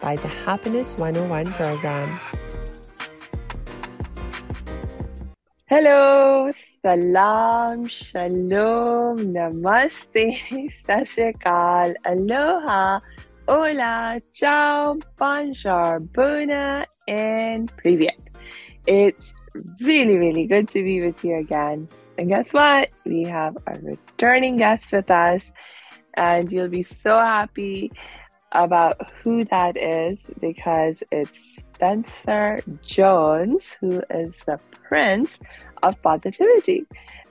by the Happiness 101 program. Hello, salam, shalom, namaste, sasrikal, aloha, hola, ciao, bonjour, bona, and privyet. It's really, really good to be with you again. And guess what? We have a returning guest with us and you'll be so happy about who that is because it's Spencer Jones, who is the Prince of Positivity.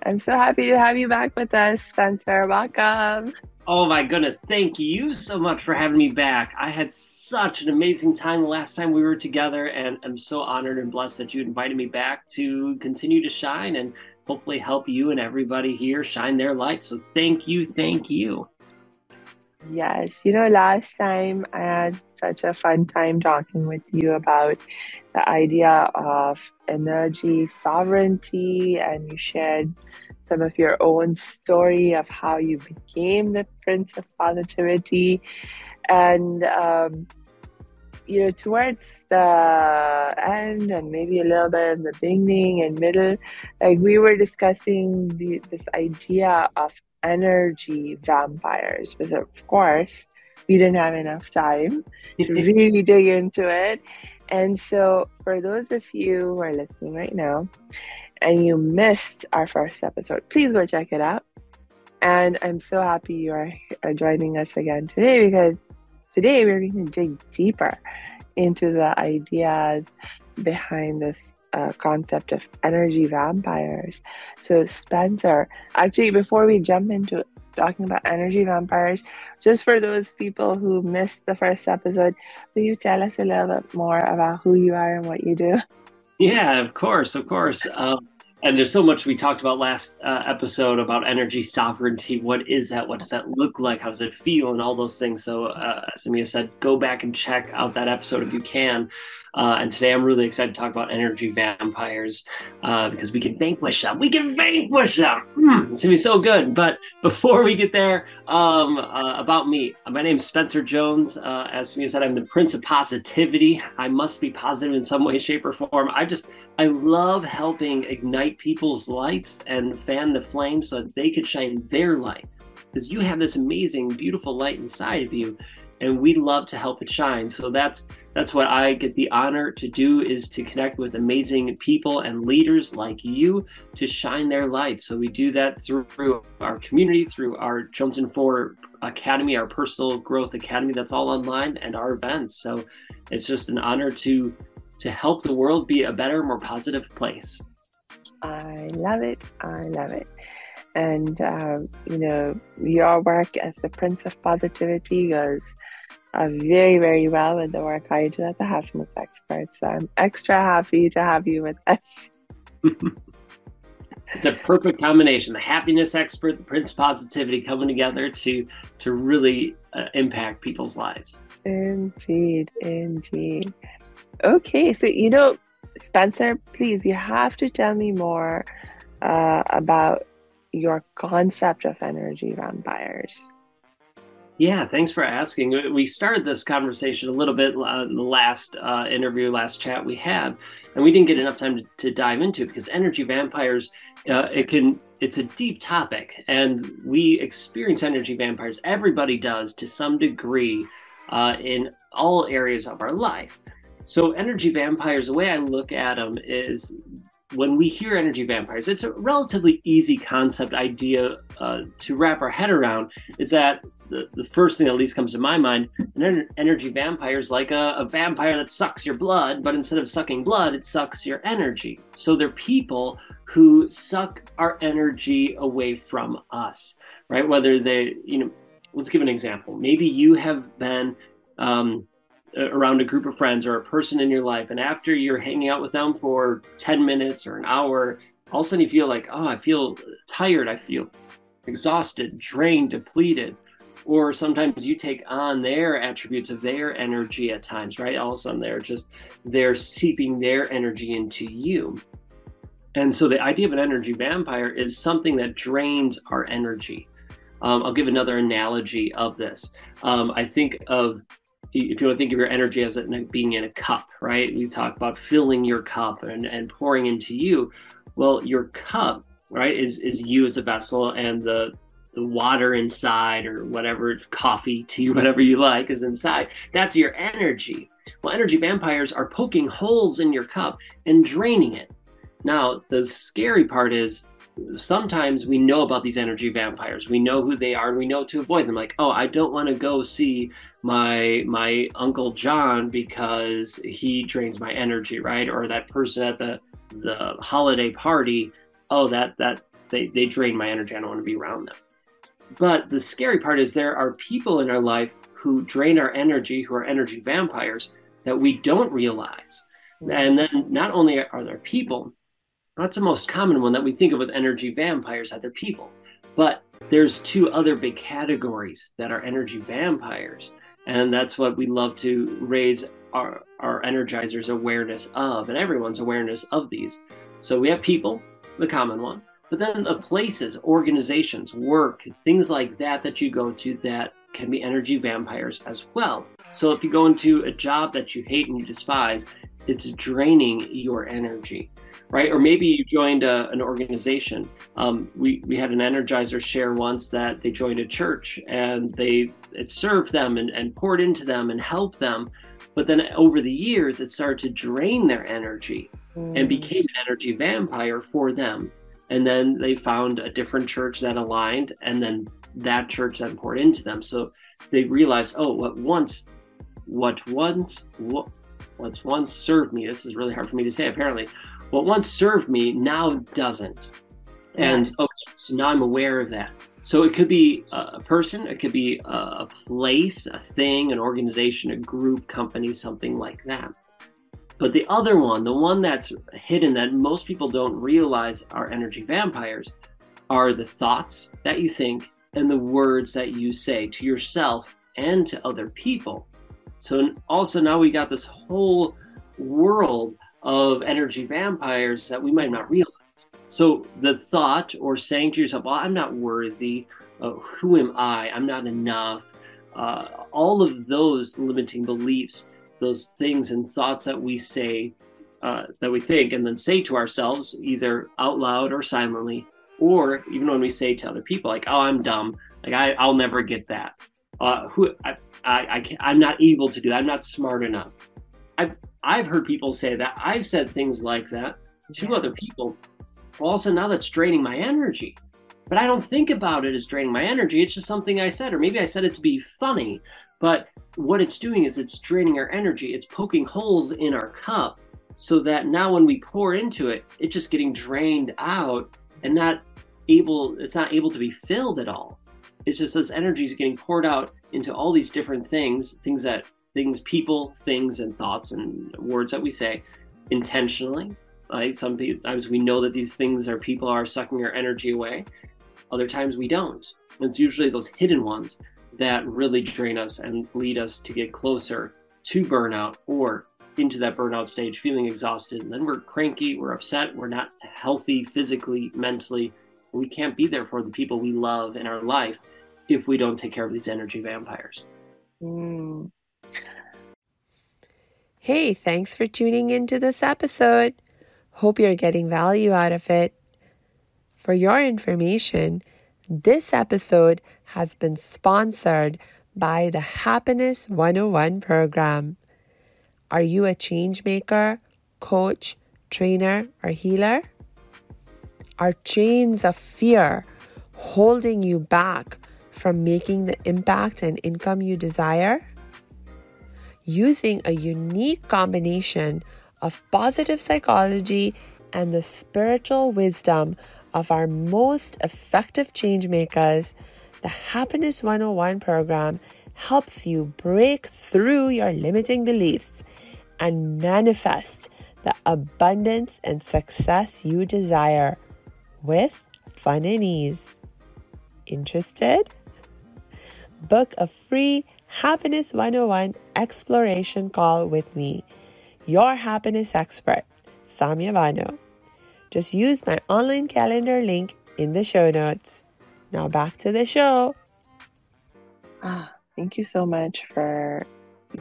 I'm so happy to have you back with us, Spencer. Welcome. Oh my goodness, thank you so much for having me back. I had such an amazing time the last time we were together, and I'm so honored and blessed that you invited me back to continue to shine and hopefully help you and everybody here shine their light. So thank you, thank you. Yes, you know, last time I had such a fun time talking with you about the idea of energy sovereignty, and you shared some of your own story of how you became the Prince of Positivity. And, um, you know, towards the end and maybe a little bit in the beginning and middle, like we were discussing the, this idea of energy vampires. But of course, we didn't have enough time to really dig into it. And so, for those of you who are listening right now and you missed our first episode, please go check it out. And I'm so happy you are, are joining us again today because today we're going to dig deeper into the ideas behind this uh, concept of energy vampires. So, Spencer, actually, before we jump into talking about energy vampires, just for those people who missed the first episode, will you tell us a little bit more about who you are and what you do? Yeah, of course, of course. Um, and there's so much we talked about last uh, episode about energy sovereignty. What is that? What does that look like? How does it feel? And all those things. So, uh, as Samia said, go back and check out that episode if you can. Uh, and today I'm really excited to talk about energy vampires uh, because we can vanquish them. We can vanquish them. Mm, it's gonna be so good. But before we get there, um, uh, about me, my name is Spencer Jones. Uh, as you said, I'm the Prince of Positivity. I must be positive in some way, shape, or form. I just I love helping ignite people's lights and fan the flame so that they could shine their light. Because you have this amazing, beautiful light inside of you and we love to help it shine. So that's that's what I get the honor to do is to connect with amazing people and leaders like you to shine their light. So we do that through our community, through our Jones and Four Academy, our personal growth academy that's all online and our events. So it's just an honor to to help the world be a better, more positive place. I love it. I love it. And, um, you know, your work as the Prince of Positivity goes uh, very, very well with the work I do at the happiness expert. So I'm extra happy to have you with us. it's a perfect combination the happiness expert the prince positivity coming together to to really uh, impact people's lives indeed indeed okay so you know spencer please you have to tell me more uh, about your concept of energy vampires. Yeah, thanks for asking. We started this conversation a little bit uh, the last uh, interview, last chat we had, and we didn't get enough time to, to dive into because energy vampires, uh, it can, it's a deep topic, and we experience energy vampires. Everybody does to some degree uh, in all areas of our life. So, energy vampires, the way I look at them is when we hear energy vampires, it's a relatively easy concept idea uh, to wrap our head around. Is that the, the first thing that at least comes to my mind? An energy vampire is like a, a vampire that sucks your blood, but instead of sucking blood, it sucks your energy. So they're people who suck our energy away from us, right? Whether they, you know, let's give an example. Maybe you have been um, around a group of friends or a person in your life, and after you're hanging out with them for 10 minutes or an hour, all of a sudden you feel like, oh, I feel tired, I feel exhausted, drained, depleted. Or sometimes you take on their attributes of their energy at times, right? All of a sudden they're just they're seeping their energy into you. And so the idea of an energy vampire is something that drains our energy. Um, I'll give another analogy of this. Um, I think of if you want to think of your energy as it being in a cup, right? We talk about filling your cup and, and pouring into you. Well, your cup, right, is is you as a vessel, and the the water inside or whatever coffee, tea, whatever you like is inside. That's your energy. Well, energy vampires are poking holes in your cup and draining it. Now, the scary part is sometimes we know about these energy vampires. We know who they are and we know to avoid them. Like, oh, I don't want to go see my my uncle John because he drains my energy, right? Or that person at the the holiday party, oh, that that they, they drain my energy. I don't want to be around them. But the scary part is there are people in our life who drain our energy, who are energy vampires that we don't realize. Hmm. And then not only are there people, that's the most common one that we think of with energy vampires, they're people. But there's two other big categories that are energy vampires. And that's what we love to raise our, our energizers' awareness of, and everyone's awareness of these. So we have people, the common one, but then the places, organizations, work, things like that that you go to that can be energy vampires as well. So if you go into a job that you hate and you despise, it's draining your energy right? Or maybe you joined a, an organization. Um, we we had an energizer share once that they joined a church and they it served them and, and poured into them and helped them, but then over the years it started to drain their energy mm. and became an energy vampire for them. And then they found a different church that aligned, and then that church then poured into them. So they realized, oh, what once, what once, what, what's once served me. This is really hard for me to say. Apparently, what once served me now doesn't. And okay, so now I'm aware of that. So it could be a person, it could be a place, a thing, an organization, a group, company, something like that. But the other one, the one that's hidden that most people don't realize are energy vampires, are the thoughts that you think and the words that you say to yourself and to other people. So also now we got this whole world of energy vampires that we might not realize. So the thought or saying to yourself, well, I'm not worthy, uh, who am I? I'm not enough. Uh, all of those limiting beliefs, those things and thoughts that we say, uh, that we think, and then say to ourselves, either out loud or silently, or even when we say to other people, like, "Oh, I'm dumb. Like, I, I'll never get that. Uh, who I, I, I can't, I'm not able to do that. I'm not smart enough." I've I've heard people say that. I've said things like that to other people. Also, now that's draining my energy. But I don't think about it as draining my energy. It's just something I said, or maybe I said it to be funny. But what it's doing is it's draining our energy. It's poking holes in our cup so that now when we pour into it, it's just getting drained out and not able, it's not able to be filled at all. It's just this energy is getting poured out into all these different things, things that things, people, things, and thoughts and words that we say intentionally. Like some times we know that these things or people are sucking our energy away. Other times we don't. It's usually those hidden ones that really drain us and lead us to get closer to burnout or into that burnout stage, feeling exhausted. And then we're cranky, we're upset, we're not healthy physically, mentally. We can't be there for the people we love in our life if we don't take care of these energy vampires. Mm. Hey, thanks for tuning into this episode. Hope you're getting value out of it. For your information, this episode has been sponsored by the Happiness 101 program. Are you a change maker, coach, trainer, or healer? Are chains of fear holding you back from making the impact and income you desire? using a unique combination of positive psychology and the spiritual wisdom of our most effective change makers, the Happiness 101 program helps you break through your limiting beliefs and manifest the abundance and success you desire with fun and ease. Interested? Book a free Happiness 101 exploration call with me, your happiness expert, Samia Bano. Just use my online calendar link in the show notes. Now back to the show. Ah, thank you so much for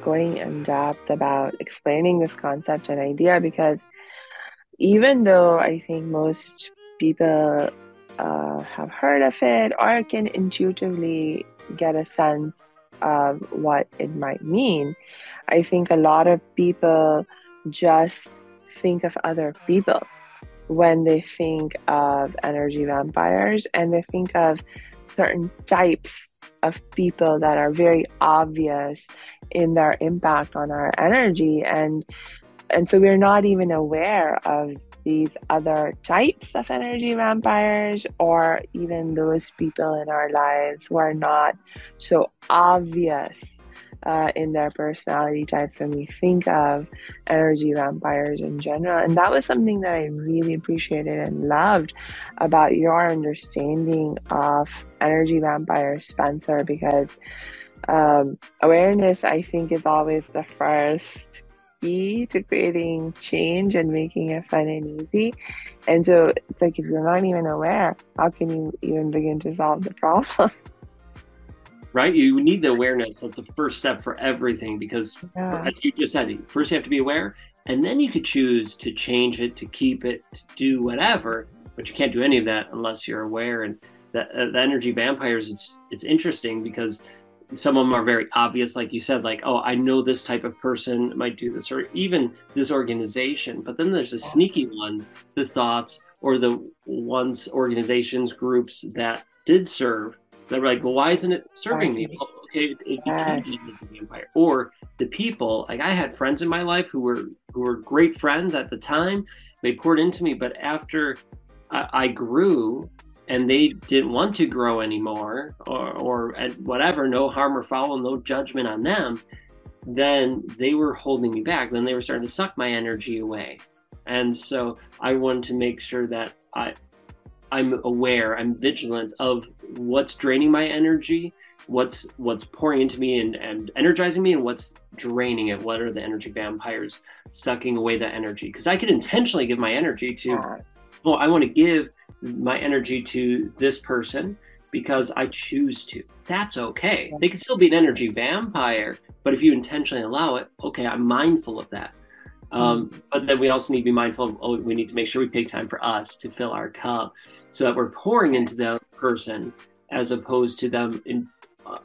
going in depth about explaining this concept and idea because even though I think most people uh, have heard of it or can intuitively get a sense of what it might mean, I think a lot of people just think of other people when they think of energy vampires and they think of certain types of people that are very obvious in their impact on our energy. And and so we're not even aware of these other types of energy vampires or even those people in our lives who are not so obvious uh, in their personality types when we think of energy vampires in general. And that was something that I really appreciated and loved about your understanding of energy vampires, Spencer, because um, awareness, I think, is always the first key to creating change and making it fun and easy. And so it's like if you're not even aware, how can you even begin to solve the problem? right? You need the awareness. That's the first step for everything because, yeah. as you just said, first you have to be aware, and then you could choose to change it, to keep it, to do whatever. But you can't do any of that unless you're aware. And the, uh, the energy vampires, it's it's interesting because some of them are very obvious, like you said, like oh, I know this type of person might do this, or even this organization. But then there's the sneaky ones, the thoughts, or the ones, organizations, groups that did serve they're like, well, why isn't it serving me? Well, okay, it, it yes. the empire. Or the people, like I had friends in my life who were who were great friends at the time. They poured into me, but after I, I grew and they didn't want to grow anymore, or or whatever, no harm or foul, no judgment on them. Then they were holding me back. Then they were starting to suck my energy away. And so I wanted to make sure that I I'm aware, I'm vigilant of what's draining my energy, what's what's pouring into me and, and energizing me, and what's draining it. What are the energy vampires sucking away that energy? Because I could intentionally give my energy to, oh, I want to give my energy to this person because I choose to. That's okay. They can still be an energy vampire, but if you intentionally allow it, okay, I'm mindful of that. Um, mm. but then we also need to be mindful of, oh, we need to make sure we take time for us to fill our cup so that we're pouring into the person as opposed to them in, uh,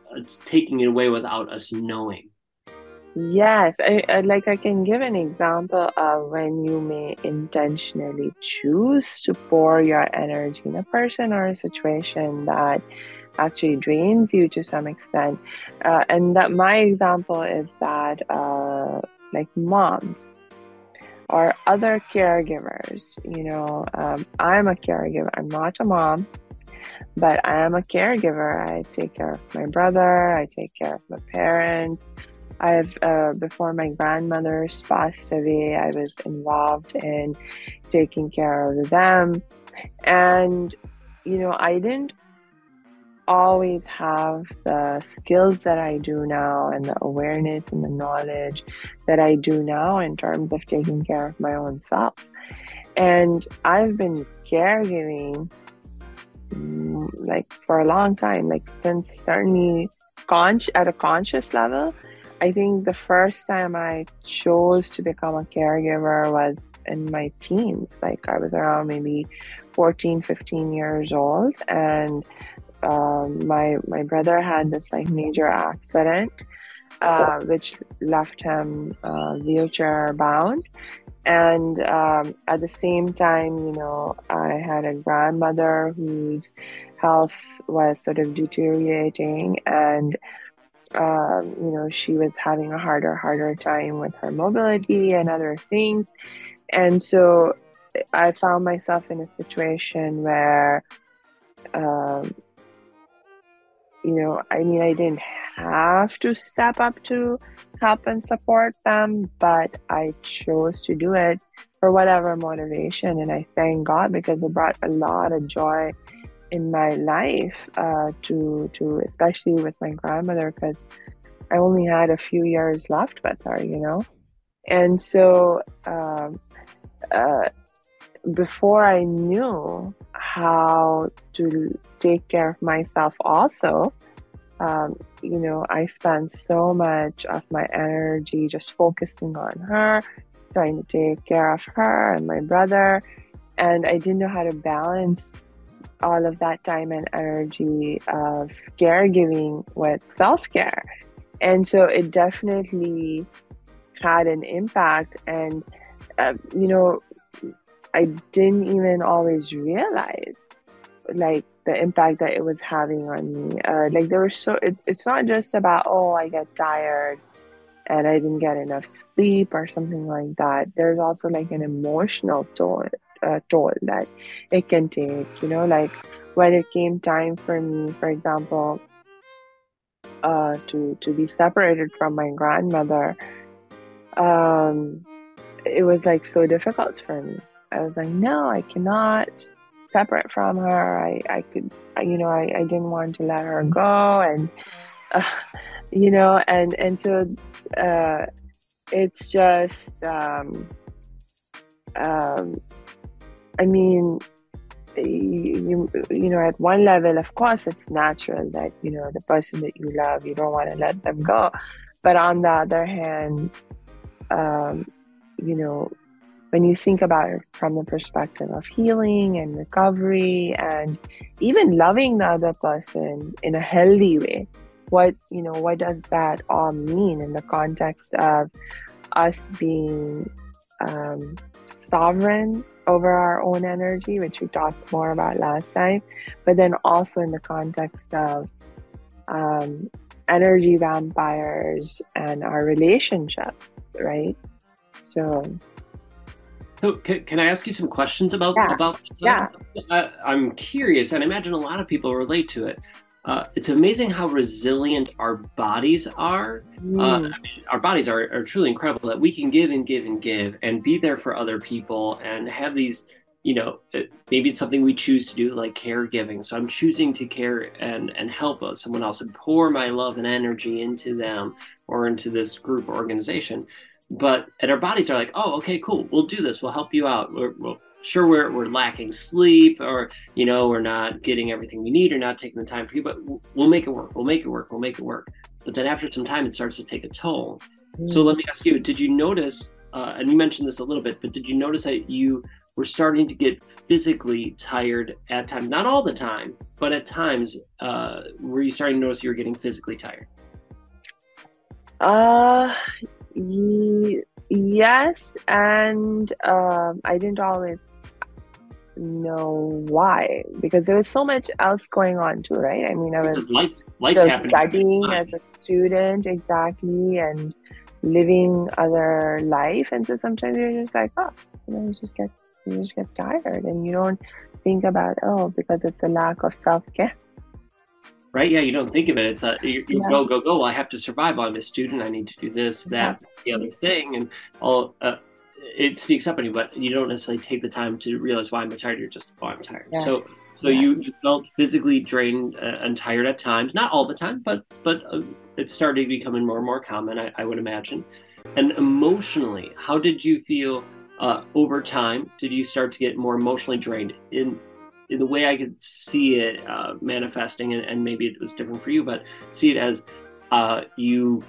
taking it away without us knowing. Yes, I, I, like I can give an example of when you may intentionally choose to pour your energy in a person or a situation that actually drains you to some extent. Uh, and that my example is that, uh, like moms, or other caregivers. You know, um, I'm a caregiver. I'm not a mom, but I am a caregiver. I take care of my brother. I take care of my parents. I've uh, before my grandmother's passed away, I was involved in taking care of them, and you know, I didn't always have the skills that I do now and the awareness and the knowledge that I do now in terms of taking care of my own self. And I've been caregiving mm, like for a long time, like since certainly at a conscious level. I think the first time I chose to become a caregiver was in my teens. Like I was around maybe 14, 15 years old. And um, my my brother had this like major accident, uh, which left him uh, wheelchair bound. And um, at the same time, you know, I had a grandmother whose health was sort of deteriorating, and um, you know, she was having a harder, harder time with her mobility and other things. And so I found myself in a situation where um, you know, I mean, I didn't have to step up to help and support them, but I chose to do it for whatever motivation. And I thank God because it brought a lot of joy in my life uh, to to especially with my grandmother because I only had a few years left with her, you know, and so um, uh, before I knew how to take care of myself, also, um, you know, I spent so much of my energy just focusing on her, trying to take care of her and my brother, and I didn't know how to balance all of that time and energy of caregiving with self care. And so it definitely had an impact. And, uh, you know, I didn't even always realize like the impact that it was having on me. Uh, like there was so, it, it's not just about, oh, I get tired and I didn't get enough sleep or something like that. There's also like an emotional toll uh, toll that it can take. You know, like when it came time for me, for example, uh, to to be separated from my grandmother, um, it was like so difficult for me. I was like, no, I cannot separate from her. I I could, I, you know, I, I didn't want to let her go, and uh, you know, and and so uh, it's just. Um, um, I mean, you, you know, at one level, of course, it's natural that, you know, the person that you love, you don't want to let them go. But on the other hand, um, you know, when you think about it from the perspective of healing and recovery and even loving the other person in a healthy way, what, you know, what does that all mean in the context of us being um, sovereign over our own energy, which we talked more about last time, but then also in the context of um, energy vampires and our relationships, right? So. So can, can I ask you some questions about yeah. about Yeah. I, I'm curious, and I imagine a lot of people relate to it. Uh, it's amazing how resilient our bodies are. Mm. Uh, I mean, our bodies are, are truly incredible that we can give and give and give and be there for other people and have these, you know, maybe it's something we choose to do like caregiving. So I'm choosing to care and, and help someone else and pour my love and energy into them or into this group or organization. But and our bodies are like, oh, okay, cool, we'll do this. We'll help you out. We're sure we're, we're lacking sleep or you know we're not getting everything we need or not taking the time for you but we'll make it work we'll make it work we'll make it work but then after some time it starts to take a toll mm. so let me ask you did you notice uh, and you mentioned this a little bit but did you notice that you were starting to get physically tired at times not all the time but at times uh, were you starting to notice you were getting physically tired uh yes and um, i didn't always know why because there was so much else going on too, right? I mean, I was, life, life's studying as a student exactly and living other life, and so sometimes you're just like, oh, you know, you just get you just get tired, and you don't think about oh because it's a lack of self care. Right? Yeah, you don't think of it. It's a you, you yeah. go go go. Well, I have to survive. I'm a student. I need to do this, that, yeah. the other thing, and all. Uh, it sneaks up on you, but you don't necessarily take the time to realize why I'm tired. You're just, oh, I'm tired. Yeah. So, so you, you felt physically drained uh, and tired at times, not all the time, but but uh, it started becoming more and more common. I, I would imagine. And emotionally, how did you feel uh, over time? Did you start to get more emotionally drained? In in the way I could see it uh, manifesting, and, and, maybe it was different for you, but see it as uh, you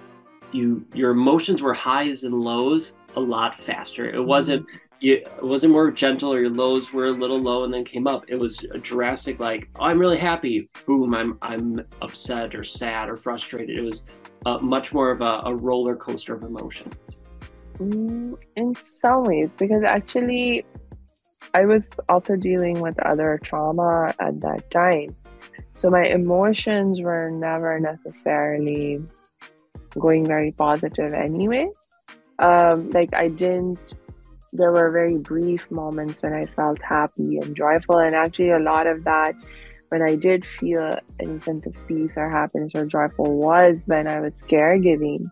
you your emotions were highs and lows a lot faster. It wasn't mm-hmm. it wasn't more gentle or your lows were a little low and then came up. It was a drastic like, oh, I'm really happy. Boom, I'm I'm upset or sad or frustrated. It was uh, much more of a, a, roller coaster of emotions. Mm, in some ways, because actually, I was also dealing with other trauma at that time. So my emotions were never necessarily going very positive anyway. Um, like I didn't. There were very brief moments when I felt happy and joyful, and actually a lot of that when I did feel any sense of peace or happiness or joyful was when I was caregiving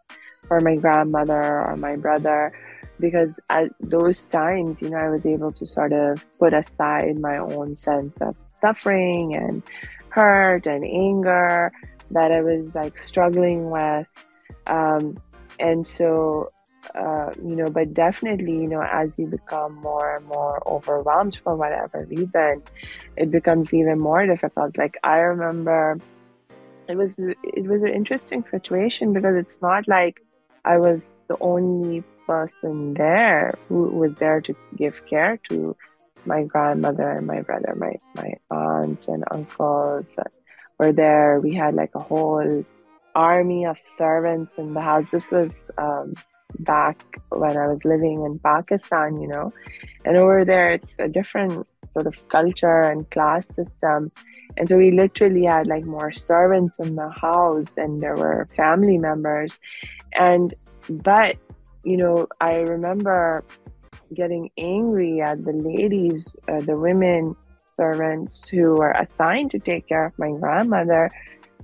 for my grandmother or my brother because at those times, you know, I was able to sort of put aside my own sense of suffering and hurt and anger that I was like struggling with. Um, and so, uh, you know, but definitely, you know, as you become more and more overwhelmed for whatever reason, it becomes even more difficult. Like I remember it was it was an interesting situation because it's not like I was the only person there who was there to give care to my grandmother and my brother, my my aunts and uncles were there. We had like a whole army of servants in the house. This was um, back when I was living in Pakistan, you know, and over there it's a different sort of culture and class system. And so we literally had like more servants in the house than there were family members. And, but, you know, I remember getting angry at the ladies, uh, the women servants who were assigned to take care of my grandmother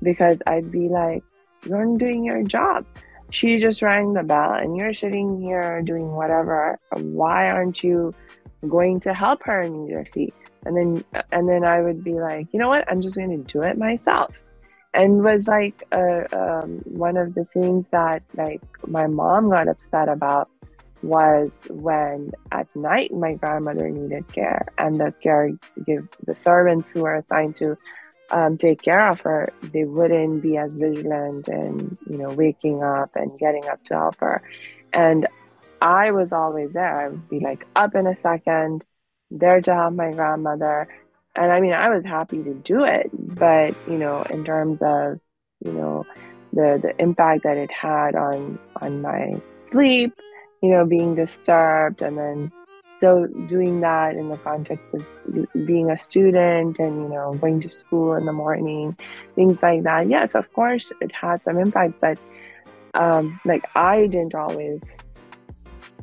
because I'd be like, You're not doing your job. She just rang the bell and you're sitting here doing whatever. Why aren't you going to help her immediately? And then and then I would be like, you know what? I'm just going to do it myself. And was like uh, um, one of the things that like my mom got upset about was when at night my grandmother needed care and the care give the servants who were assigned to um, take care of her they wouldn't be as vigilant and you know waking up and getting up to help her. And i was always there. I would be like up in a second there to help my grandmother and i mean i was happy to do it but you know in terms of you know the the impact that it had on on my sleep you know, being disturbed and then still doing that in the context of being a student and, you know, going to school in the morning, things like that. Yes, of course, it had some impact, but um, like I didn't always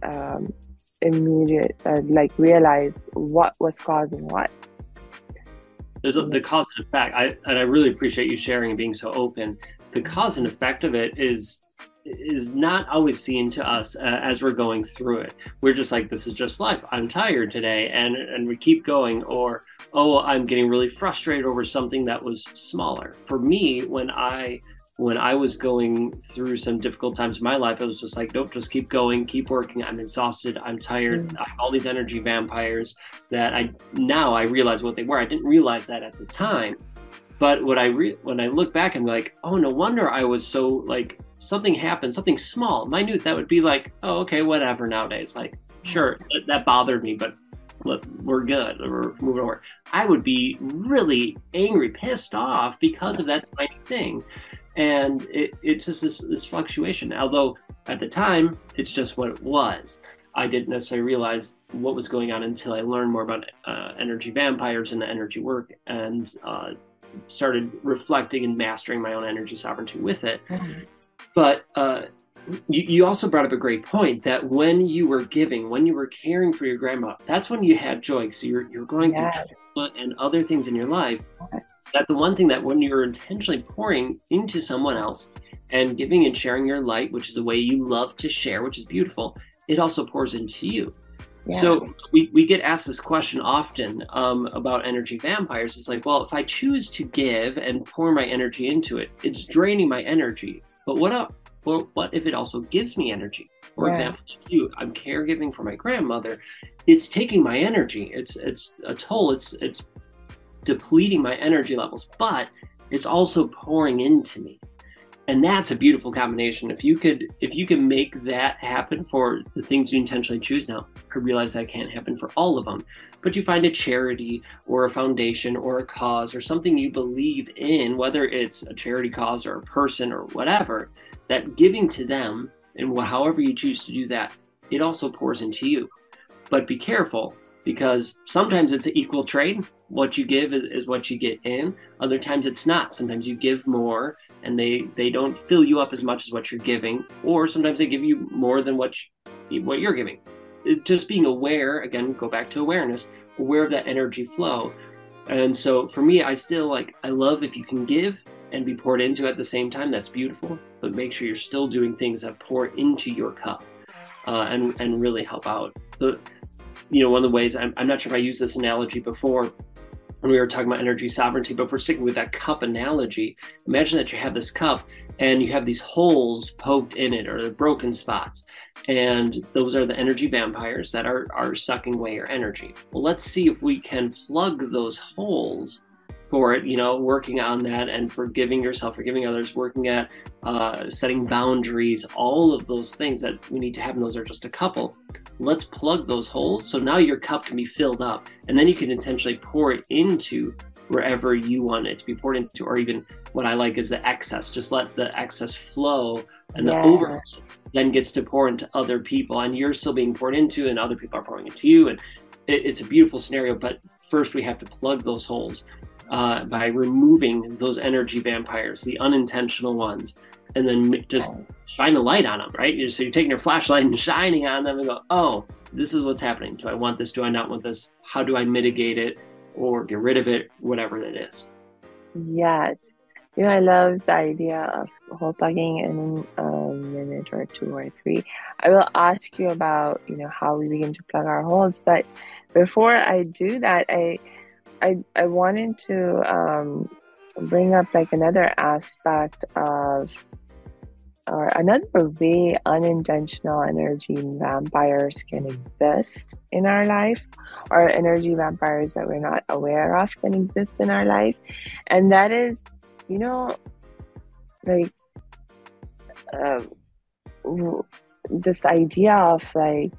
um, immediate uh, like realize what was causing what. There's a, the cause and effect. I and I really appreciate you sharing and being so open. The cause and effect of it is is not always seen to us uh, as we're going through it. We're just like, this is just life. I'm tired today, and and we keep going. Or, oh, I'm getting really frustrated over something that was smaller. For me, when I when I was going through some difficult times in my life, I was just like, nope, just keep going, keep working. I'm exhausted. I'm tired. Mm. I have all these energy vampires that I now I realize what they were. I didn't realize that at the time. But what I re- when I look back, I'm like, oh, no wonder I was so like something happened, something small, minute, that would be like, oh, okay, whatever nowadays. Like, sure, that, that bothered me, but look, we're good. We're moving over. I would be really angry, pissed off because of that tiny thing. And it, it's just this, this fluctuation. Although at the time, it's just what it was. I didn't necessarily realize what was going on until I learned more about uh, energy vampires and the energy work and uh, started reflecting and mastering my own energy sovereignty with it. Mm-hmm. But uh, you, you also brought up a great point that when you were giving, when you were caring for your grandma, that's when you had joy. So you're, you're going yes. through and other things in your life. Yes. That's the one thing that when you're intentionally pouring into someone else and giving and sharing your light, which is a way you love to share, which is beautiful, it also pours into you. Yeah. So we, we get asked this question often um, about energy vampires. It's like, well, if I choose to give and pour my energy into it, it's draining my energy. But what up? Well, what if it also gives me energy? For yeah. example, you, I'm caregiving for my grandmother. It's taking my energy. It's it's a toll. It's it's depleting my energy levels, but it's also pouring into me. And that's a beautiful combination. If you could if you can make that happen for the things you intentionally choose now, I realize that can't happen for all of them. But you find a charity or a foundation or a cause or something you believe in, whether it's a charity cause or a person or whatever, that giving to them and however you choose to do that, it also pours into you. But be careful because sometimes it's an equal trade. What you give is, what you get in. Other times it's not. Sometimes you give more and they they don't fill you up as much as what you're giving, or sometimes they give you more than what you, what you're giving. It, just being aware, again, go back to awareness, aware of that energy flow. And so for me, I still like, I love if you can give and be poured into at the same time. That's beautiful. But make sure you're still doing things that pour into your cup uh, and, and really help out. So, you know, one of the ways, I'm, I'm not sure if I used this analogy before, when we were talking about energy sovereignty, but if we're sticking with that cup analogy, imagine that you have this cup and you have these holes poked in it or the broken spots. And those are the energy vampires that are, are sucking away your energy. Well, let's see if we can plug those holes for it, you know, working on that and forgiving yourself, forgiving others, working at uh, setting boundaries, all of those things that we need to have, and those are just a couple. Let's plug those holes so now your cup can be filled up, and then you can intentionally pour it into wherever you want it to be poured into, or even what I like is the excess. Just let the excess flow, and yeah. the overflow then gets to pour into other people, and you're still being poured into, and other people are pouring into you, and it, it's a beautiful scenario. But first, we have to plug those holes uh, by removing those energy vampires, the unintentional ones, and then just shine a light on them, right? So you're taking your flashlight and shining on them and go, oh, this is what's happening. Do I want this? Do I not want this? How do I mitigate it or get rid of it? Whatever it is. Yes. You know, I love the idea of hole plugging in a minute or two or three. I will ask you about, you know, how we begin to plug our holes. But before I do that, I I I wanted to um, bring up like another aspect of or another way unintentional energy vampires can exist in our life or energy vampires that we're not aware of can exist in our life. And that is you know like um, this idea of like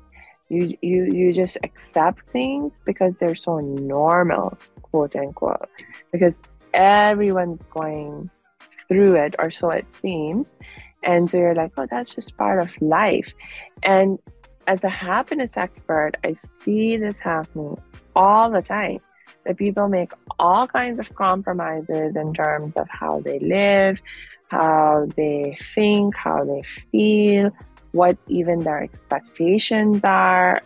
you you you just accept things because they're so normal quote unquote, because everyone's going through it, or so it seems. And so you're like, oh, that's just part of life. And as a happiness expert, I see this happening all the time. That people make all kinds of compromises in terms of how they live, how they think, how they feel, what even their expectations are,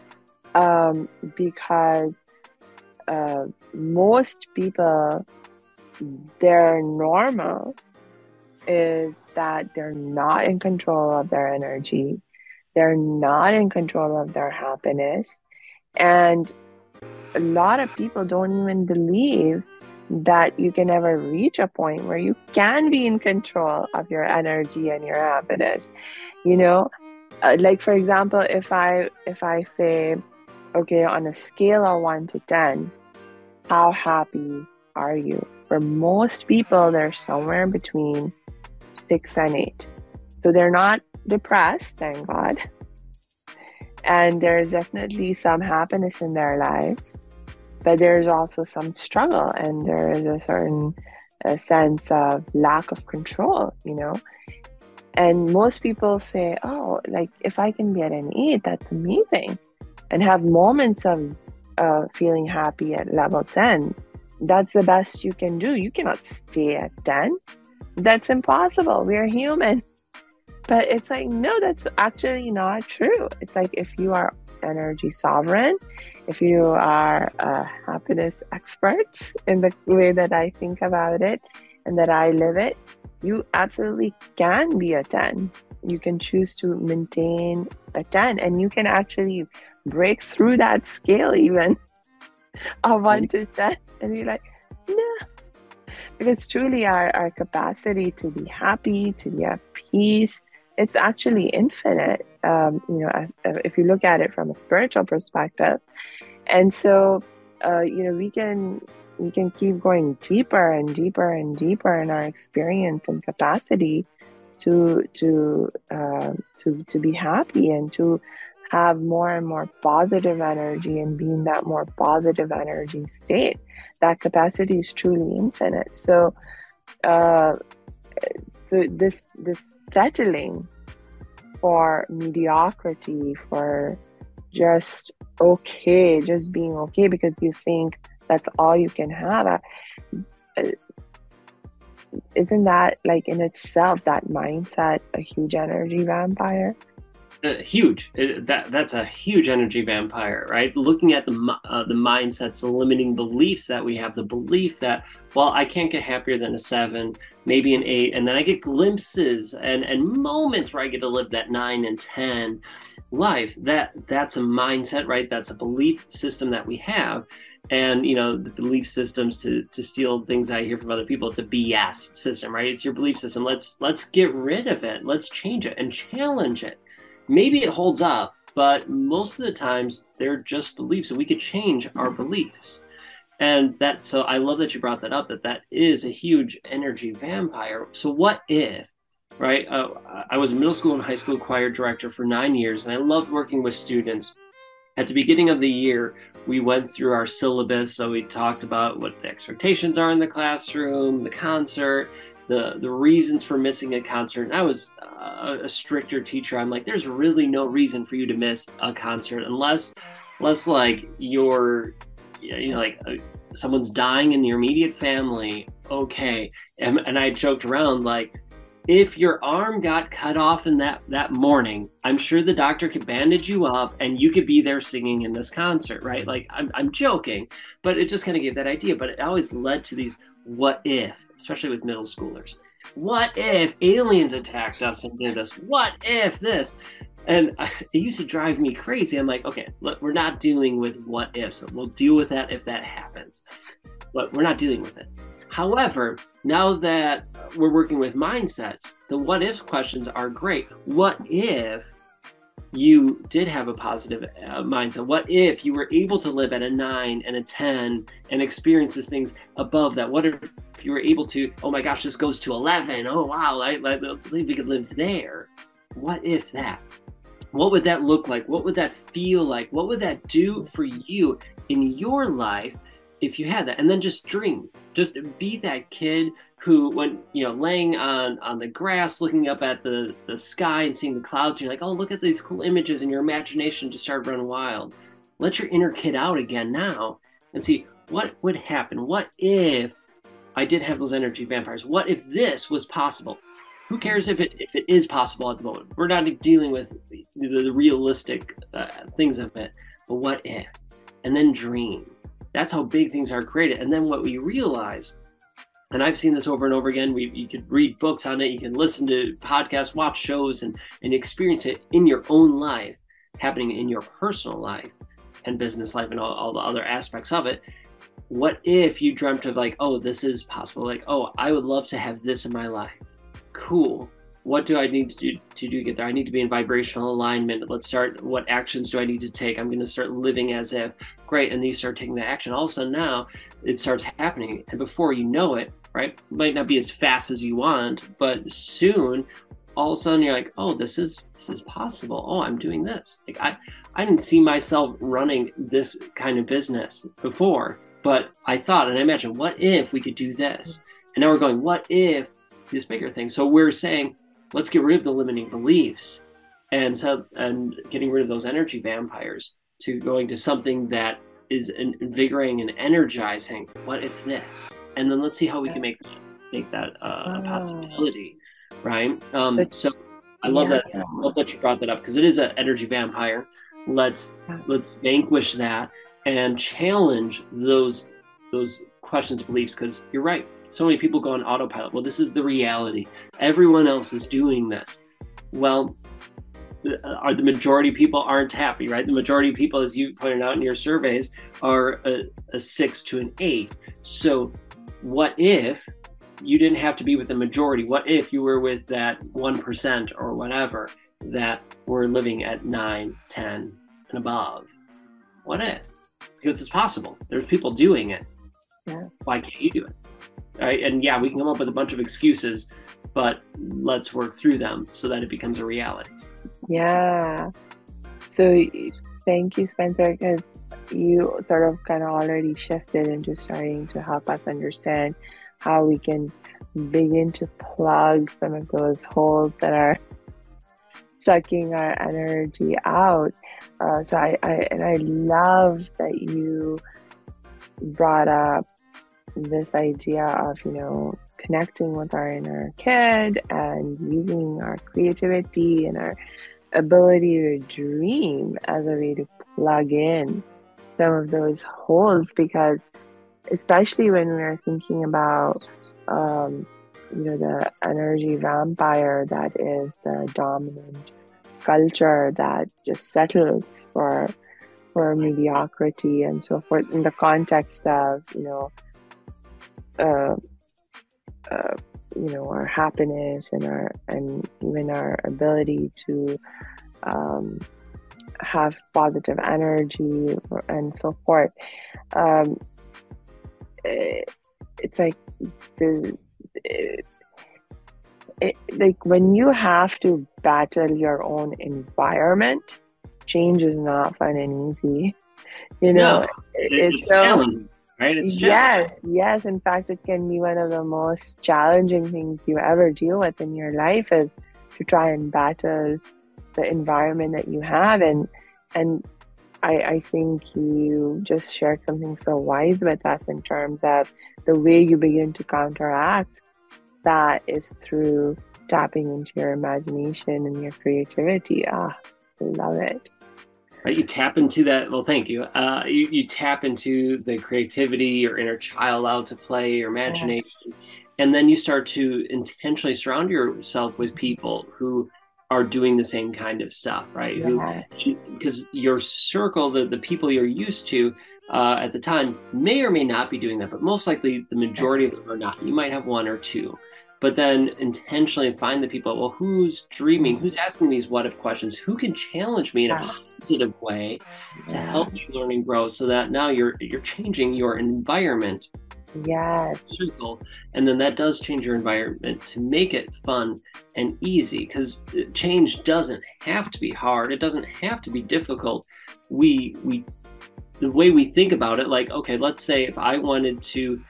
um, because uh, most people, their normal is that they're not in control of their energy, they're not in control of their happiness. And a lot of people don't even believe that you can ever reach a point where you can be in control of your energy and your happiness you know uh, like for example if i if i say okay on a scale of 1 to 10 how happy are you? For most people, they're somewhere between six and eight. So they're not depressed, thank God. And there's definitely some happiness in their lives, but there's also some struggle, and there is a certain a sense of lack of control, you know. And most people say, oh, like if I can be at an eight, that's amazing. And have moments of uh, feeling happy at level 10. That's the best you can do. You cannot stay at 10. That's impossible. We are human. But it's like, no, that's actually not true. It's like if you are energy sovereign, if you are a happiness expert in the way that I think about it and that I live it, you absolutely can be a 10. You can choose to maintain a 10 and you can actually break through that scale even of one to ten and be like, no. Because truly our, our capacity to be happy, to be at peace, it's actually infinite. Um, you know, if you look at it from a spiritual perspective. And so uh, you know, we can we can keep going deeper and deeper and deeper in our experience and capacity to to uh, to to be happy and to have more and more positive energy and be in that more positive energy state. That capacity is truly infinite. So, uh, so this this settling for mediocrity, for just okay, just being okay because you think that's all you can have. Uh, isn't that like in itself that mindset a huge energy vampire? Uh, huge. It, that that's a huge energy vampire, right? Looking at the uh, the mindsets, the limiting beliefs that we have, the belief that well, I can't get happier than a seven, maybe an eight, and then I get glimpses and and moments where I get to live that nine and ten life. That that's a mindset, right? That's a belief system that we have. And you know the belief systems to to steal things I hear from other people. It's a BS system, right? It's your belief system. Let's let's get rid of it. Let's change it and challenge it maybe it holds up, but most of the times they're just beliefs, and we could change our beliefs. And that's so I love that you brought that up. That that is a huge energy vampire. So what if, right? Uh, I was a middle school and high school choir director for nine years, and I loved working with students. At the beginning of the year, we went through our syllabus. So we talked about what the expectations are in the classroom, the concert, the the reasons for missing a concert. And I was a, a stricter teacher. I'm like, there's really no reason for you to miss a concert unless, unless like you're, you know, like uh, someone's dying in your immediate family. Okay, and, and I joked around like, if your arm got cut off in that that morning, I'm sure the doctor could bandage you up and you could be there singing in this concert, right? Like I'm I'm joking, but it just kind of gave that idea. But it always led to these what if especially with middle schoolers. What if aliens attacked us and did this? What if this? And it used to drive me crazy. I'm like, okay, look, we're not dealing with what if, we'll deal with that if that happens. But we're not dealing with it. However, now that we're working with mindsets, the what if questions are great. What if you did have a positive uh, mindset? What if you were able to live at a nine and a 10 and experience these things above that? What if you were able to, oh my gosh, this goes to 11. Oh, wow, I, I, we could live there. What if that? What would that look like? What would that feel like? What would that do for you in your life if you had that? And then just dream. Just be that kid who when you know laying on on the grass looking up at the the sky and seeing the clouds. You're like oh look at these cool images and your imagination just started running wild. Let your inner kid out again now and see what would happen. What if i did have those energy vampires? What if this was possible? Who cares if it if it is possible at the moment? We're not dealing with the, the realistic uh, things of it but what if? And then dream. That's how big things are created. And then what we realize and I've seen this over and over again. We, you could read books on it, you can listen to podcasts, watch shows, and, and experience it in your own life, happening in your personal life and business life and all, all the other aspects of it. What if you dreamt of, like, oh, this is possible? Like, oh, I would love to have this in my life. Cool. What do I need to do to do get there? I need to be in vibrational alignment. Let's start. What actions do I need to take? I'm going to start living as if. Great. And then you start taking the action. All of a sudden now it starts happening. And before you know it, right? Might not be as fast as you want, but soon all of a sudden you're like, oh, this is this is possible. Oh, I'm doing this. Like I I didn't see myself running this kind of business before, but I thought and I imagined, what if we could do this? And now we're going, what if this bigger thing? So we're saying, let's get rid of the limiting beliefs and so and getting rid of those energy vampires to going to something that is invigorating and energizing. What if this? And then let's see how we can make make that uh, a possibility, right? Um, but, so I love yeah, that. Yeah. I love that you brought that up because it is an energy vampire. Let's yeah. let's vanquish that and challenge those those questions, beliefs. Because you're right. So many people go on autopilot. Well, this is the reality. Everyone else is doing this. Well, are the majority of people aren't happy, right? The majority of people, as you pointed out in your surveys, are a, a six to an eight. So what if you didn't have to be with the majority? What if you were with that 1% or whatever that were living at 9, 10, and above? What if? Because it's possible. There's people doing it. Yeah. Why can't you do it? Right? And yeah, we can come up with a bunch of excuses, but let's work through them so that it becomes a reality. Yeah. So thank you, Spencer, because you sort of kind of already shifted into starting to help us understand how we can begin to plug some of those holes that are sucking our energy out. Uh, so I, I and I love that you brought up this idea of you know connecting with our inner kid and using our creativity and our ability to dream as a way to plug in some of those holes because especially when we are thinking about um, you know the energy vampire that is the dominant culture that just settles for for mediocrity and so forth in the context of you know uh, uh, you know our happiness and our and even our ability to um, have positive energy and so forth um, it's like the it, it, like when you have to battle your own environment change is not fun and easy you know No, it, It- it's so challenging, right? It's yes yes in fact it can be one of the most challenging things you ever deal with in your life is to try and battle the environment that you have and and I, I think you just shared something so wise with us in terms of the way you begin to counteract that is through tapping into your imagination and your creativity. Ah, I love it. right you tap into that well thank you uh, you, you tap into the creativity your inner child out to play your imagination and then you start to intentionally surround yourself with people who are doing the same kind of stuff right? Because your circle the, the people you're used to uh, at the time may or may not be doing that but most likely the majority of them are not. You might have one or two but then intentionally find the people well who's dreaming who's asking these what if questions who can challenge me in a positive way to help you learn and grow so that now you're you're changing your environment Yes. circle and then that does change your environment to make it fun and easy because change doesn't have to be hard. It doesn't have to be difficult. We we the way we think about it like okay let's say if i wanted to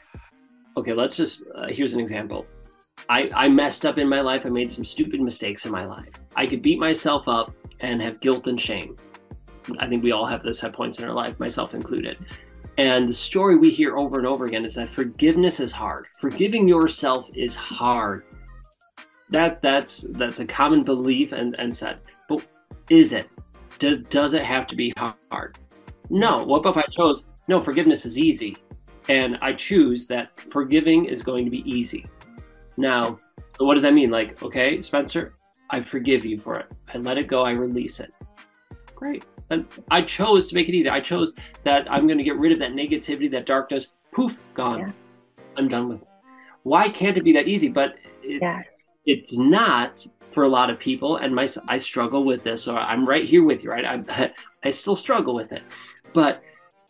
okay let's just uh, here's an example. I, I messed up in my life. I made some stupid mistakes in my life. I could beat myself up and have guilt and shame. I think we all have this at points in our life myself included and the story we hear over and over again is that forgiveness is hard. Forgiving yourself is hard. That that's that's a common belief and, and said. But is it? Does does it have to be hard? No. What if I chose no, forgiveness is easy. And I choose that forgiving is going to be easy. Now, what does that mean? Like, okay, Spencer, I forgive you for it. I let it go, I release it. Great. And I chose to make it easy. I chose that I'm going to get rid of that negativity, that darkness. Poof, gone. Yeah. I'm done with it. Why can't it be that easy? But it, Yes. it's not for a lot of people, and my I struggle with this. So I'm right here with you, right? I I still struggle with it, but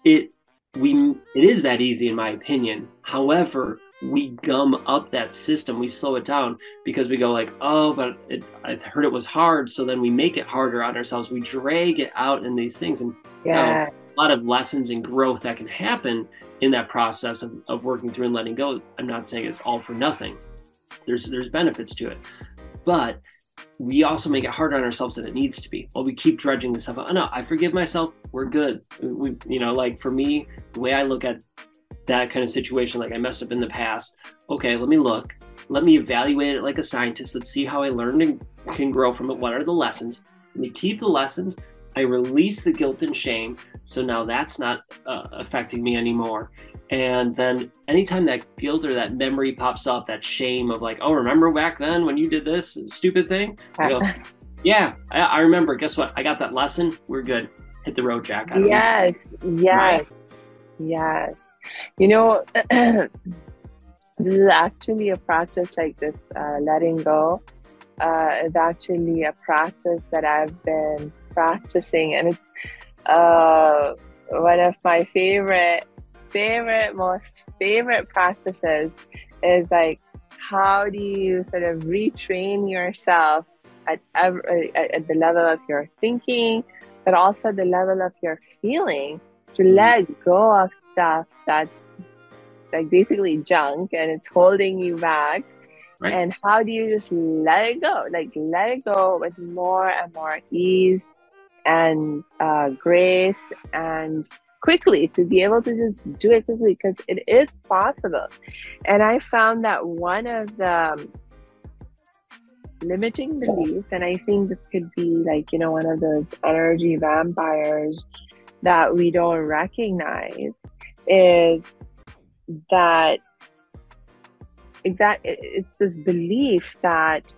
it we it is that easy in my opinion. However, we gum up that system. We slow it down because we go like, oh, but it, I heard it was hard, so then we make it harder on ourselves. We drag it out in these things, and Yes. a lot of lessons and growth that can happen in that process of, of working through and letting go. I'm not saying it's all for nothing. There's there's benefits to it. But we also make it harder on ourselves than it needs to be. Well, we keep dredging this stuff out. Oh, no, I forgive myself. We're good. We, you know, like for me, the way I look at that kind of situation, like I messed up in the past. Okay, let me look. Let me evaluate it like a scientist. Let's see how I learned and can grow from it. What are the lessons? Let me keep the lessons. I release the guilt and shame. So now that's not uh, affecting me anymore. And then anytime that guilt or that memory pops up, that shame of like, oh, remember back then when you did this stupid thing? I go, yeah, I, I remember. Guess what? I got that lesson. We're good. Hit the road, Jack. I don't need- yes. Yes. Yes. You know, this is actually a practice like this, uh, letting go. Uh, is actually a practice that I've been practicing, and it's uh, one of my favorite, favorite, most favorite practices. Is like, how do you sort of retrain yourself at, ev- at, at the level of your thinking, but also the level of your feeling to let go of stuff that's like basically junk and it's holding you back. Right. And how do you just let it go? Like let it go with more and more ease and uh, grace and quickly to be able to just do it quickly because it is possible. And I found that one of the limiting beliefs, and I think this could be like, you know, one of those energy vampires that we don't recognize is that exact it's this belief that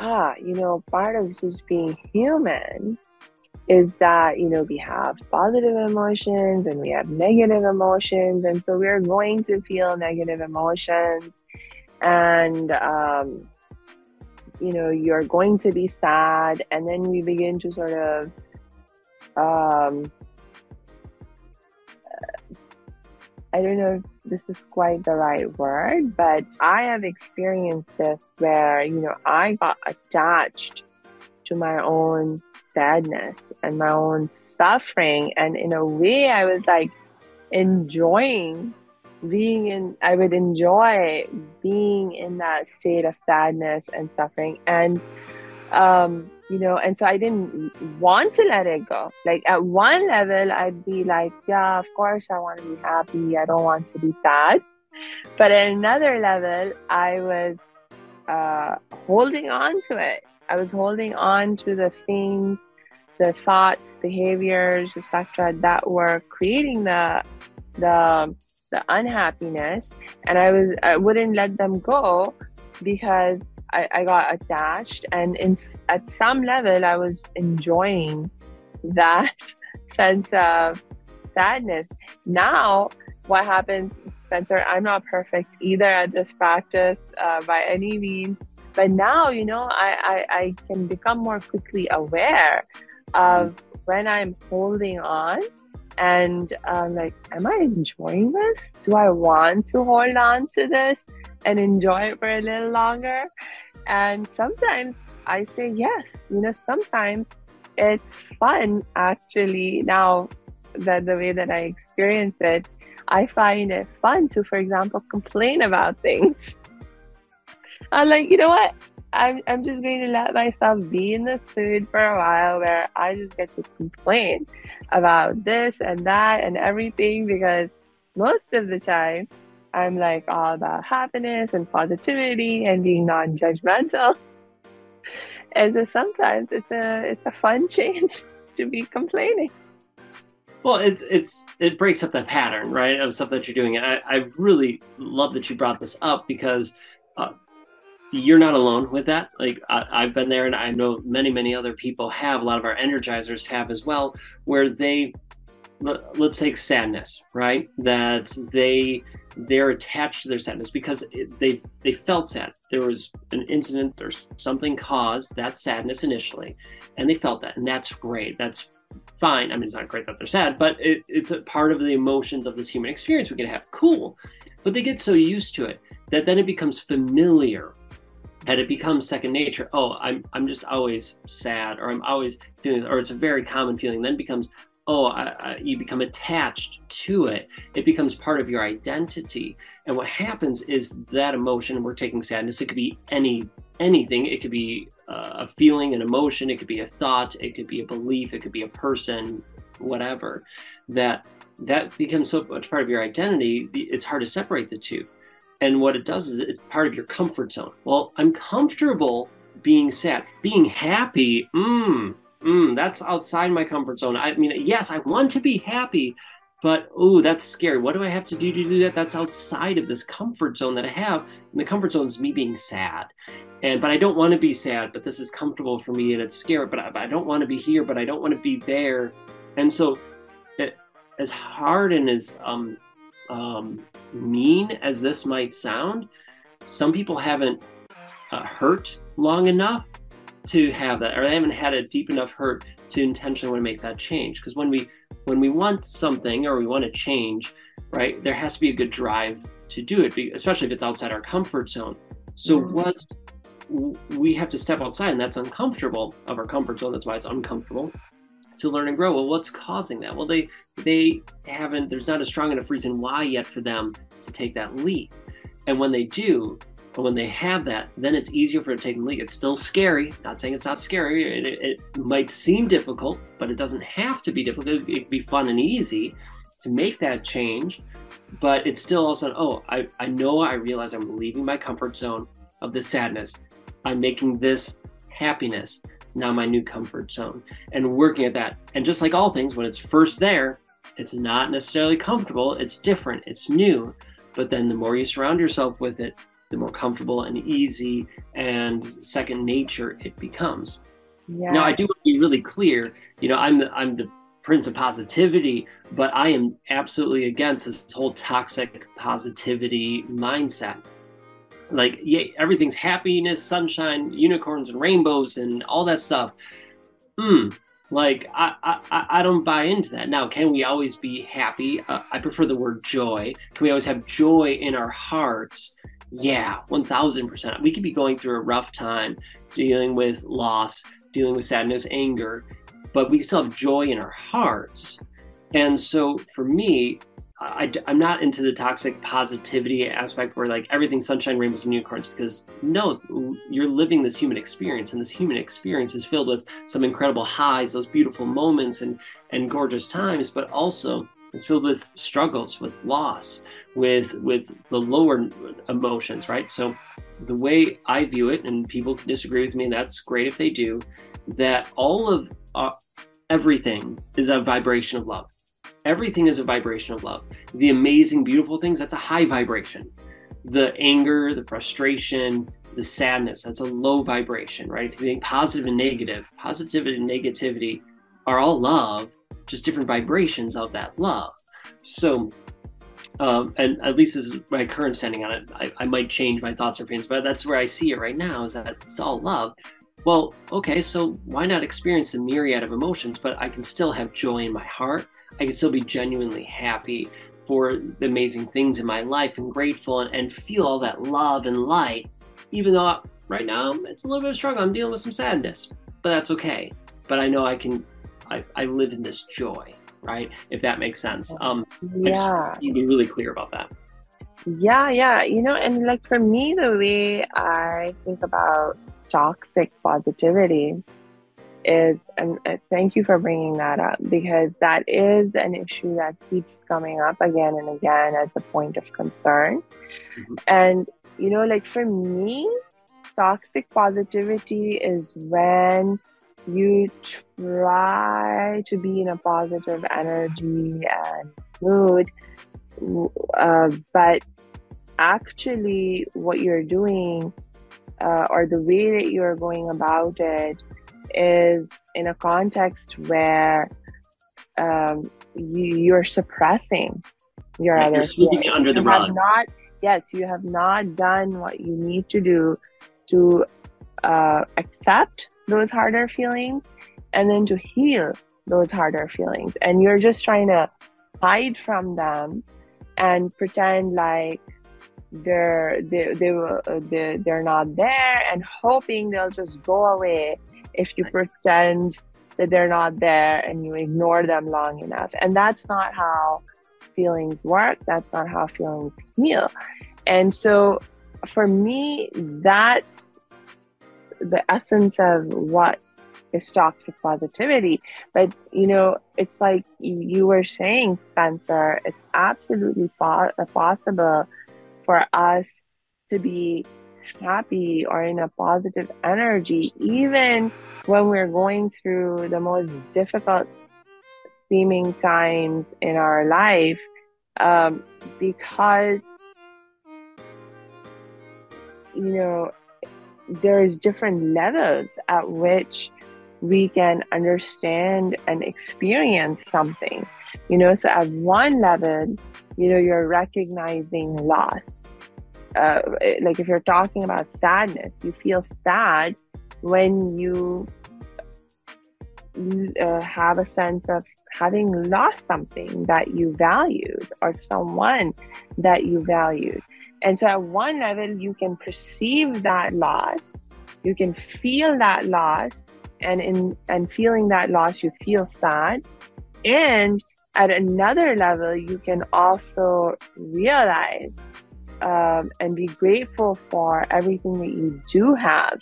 ah you know part of just being human is that you know we have positive emotions and we have negative emotions. And so we're going to feel negative emotions. And um, you know you're going to be sad. And then we begin to sort of um, I don't know if this is quite the right word, but I have experienced this where, you know, I got attached to my own sadness and my own suffering. And in a way, I was like enjoying being in, I would enjoy being in that state of sadness and suffering. And, um, you know, and so I didn't want to let it go. Like at one level, I'd be like, yeah, of course I want to be happy. I don't want to be sad. But at another level, I was uh, holding on to it. I was holding on to the things, the thoughts, behaviors, etc., that were creating the the the unhappiness, and I was I wouldn't let them go because I, I got attached and in, at some level i was enjoying that sense of sadness. Now what happens spencer i'm not perfect either at this practice uh, by any means but now you know I, I, I can become more quickly aware of when i'm holding on and like, am I enjoying this? Do I want to hold on to this and enjoy it for a little longer? And sometimes I say yes. You know, sometimes it's fun actually. Now that the way that I experience it, I find it fun to, for example, complain about things. I'm like, you know what? I'm, I'm just going to let myself be in this food for a while where I just get to complain about this and that and everything because most of the time I'm like all about happiness and positivity and being non-judgmental. And so sometimes it's a it's a fun change to be complaining. Well, it's it's it breaks up the pattern, right, of stuff that you're doing. I, I really love that you brought this up because uh, you're not alone with that. Like I, have been there, and I know many, many other people have. A lot of our energizers have as well, where they let's take sadness, right? That they they're attached to their sadness because they they felt sad. There was an incident or something caused that sadness initially, and they felt that, and that's great. That's fine. I mean, it's not great that they're sad, but it, it's a part of the emotions of this human experience we can have. Cool, but they get so used to it that then it becomes familiar and it becomes second nature. Oh, I'm I'm just always sad, or I'm always feeling, or it's a very common feeling. Then becomes, oh, I, I, you become attached to it. It becomes part of your identity. And what happens is that emotion. We're taking sadness. It could be any anything. It could be uh, a feeling, an emotion. It could be a thought. It could be a belief. It could be a person. Whatever. That that becomes so much part of your identity. It's hard to separate the two. And what it does is it's part of your comfort zone. Well, I'm comfortable being sad. Being happy, mmm, mmm, that's outside my comfort zone. I mean, yes, I want to be happy, but oh, that's scary. What do I have to do to do that? That's outside of this comfort zone that I have. And the comfort zone is me being sad. And but I don't want to be sad, but this is comfortable for me and it's scary, but I, but I don't want to be here, but I don't want to be there. And so it, as hard and as um, um, mean as this might sound, some people haven't uh, hurt long enough to have that, or they haven't had a deep enough hurt to intentionally want to make that change. Because when we when we want something or we want to change, right, there has to be a good drive to do it, especially if it's outside our comfort zone. So mm-hmm. what's we have to step outside, and that's uncomfortable of our comfort zone. That's why it's uncomfortable to learn and grow. Well, what's causing that? Well, they they haven't. There's not a strong enough reason why yet for them to take that leap. And when they do, or when they have that, then it's easier for them to take the leap. It's still scary. Not saying it's not scary. It, it, might seem difficult, but it doesn't have to be difficult. It can be fun and easy to make that change. But it's still also, oh, I, I know I realize I'm leaving my comfort zone of the sadness. I'm making this happiness now my new comfort zone and working at that. And just like all things, when it's first there, it's not necessarily comfortable, it's different, it's new. But then the more you surround yourself with it, the more comfortable and easy and second nature it becomes. Yeah. Now I do want to be really clear. You know, I'm the, I'm the prince of positivity, but I am absolutely against this whole toxic positivity mindset. Like, yeah, everything's happiness, sunshine, unicorns, and rainbows, and all that stuff. Hmm. Like, I, I, I don't buy into that. Now, can we always be happy? Uh, I prefer the word joy. Can we always have joy in our hearts? Yeah, 1000%. We could be going through a rough time, dealing with loss, dealing with sadness, anger, but we still have joy in our hearts. And so for me, I, am not into the toxic positivity aspect where like everything sunshine, rainbows, and unicorns because no, you're living this human experience, and this human experience is filled with some incredible highs, those beautiful moments, and and gorgeous times, but also it's filled with struggles, with loss, with with the lower emotions, right? So the way I view it, and people disagree with me, and that's great if they do, that all of uh, everything is a vibration of love. Everything is a vibration of love. The amazing, beautiful things, that's a high vibration. The anger, the frustration, the sadness, that's a low vibration, right? If you think positive and negative, positivity and negativity are all love, just different vibrations of that love. So, um, and at least this is my current standing on it. I, I might change my thoughts or opinions, but that's where I see it right now is that it's all love. Well, okay, so why not experience a myriad of emotions, but I can still have joy in my heart. I can still be genuinely happy for the amazing things in my life and grateful and, and feel all that love and light, even though right now it's a little bit of struggle. I'm dealing with some sadness, but that's okay. But I know I can, I, I live in this joy, right? If that makes sense. Um, yeah. You be really clear about that. Yeah, yeah. You know, and like for me, the way I think about toxic positivity is and uh, thank you for bringing that up because that is an issue that keeps coming up again and again as a point of concern mm-hmm. and you know like for me toxic positivity is when you try to be in a positive energy and mood uh, but actually what you're doing uh, or the way that you're going about it is in a context where um, you, are suppressing your right, other you're feelings. under the you rug. Have not, yes, you have not done what you need to do to uh, accept those harder feelings and then to heal those harder feelings. And you're just trying to hide from them and pretend like they're they they uh, they they're not there and hoping they'll just go away if you pretend that they're not there and you ignore them long enough. And that's not how feelings work. That's not how feelings heal. And so for me that's the essence of what is toxic positivity. But you know it's like you were saying spencer it's absolutely po- possible for us to be happy or in a positive energy, even when we're going through the most difficult seeming times in our life, um, because you know there's different levels at which we can understand and experience something. You know so at one level you know you're recognizing loss uh, like if you're talking about sadness, you feel sad when you uh, have a sense of having lost something that you valued or someone that you valued. And so at one level, you can perceive that loss, you can feel that loss, and in and feeling that loss, you feel sad. And at another level, you can also realize um, and be grateful for everything that you do have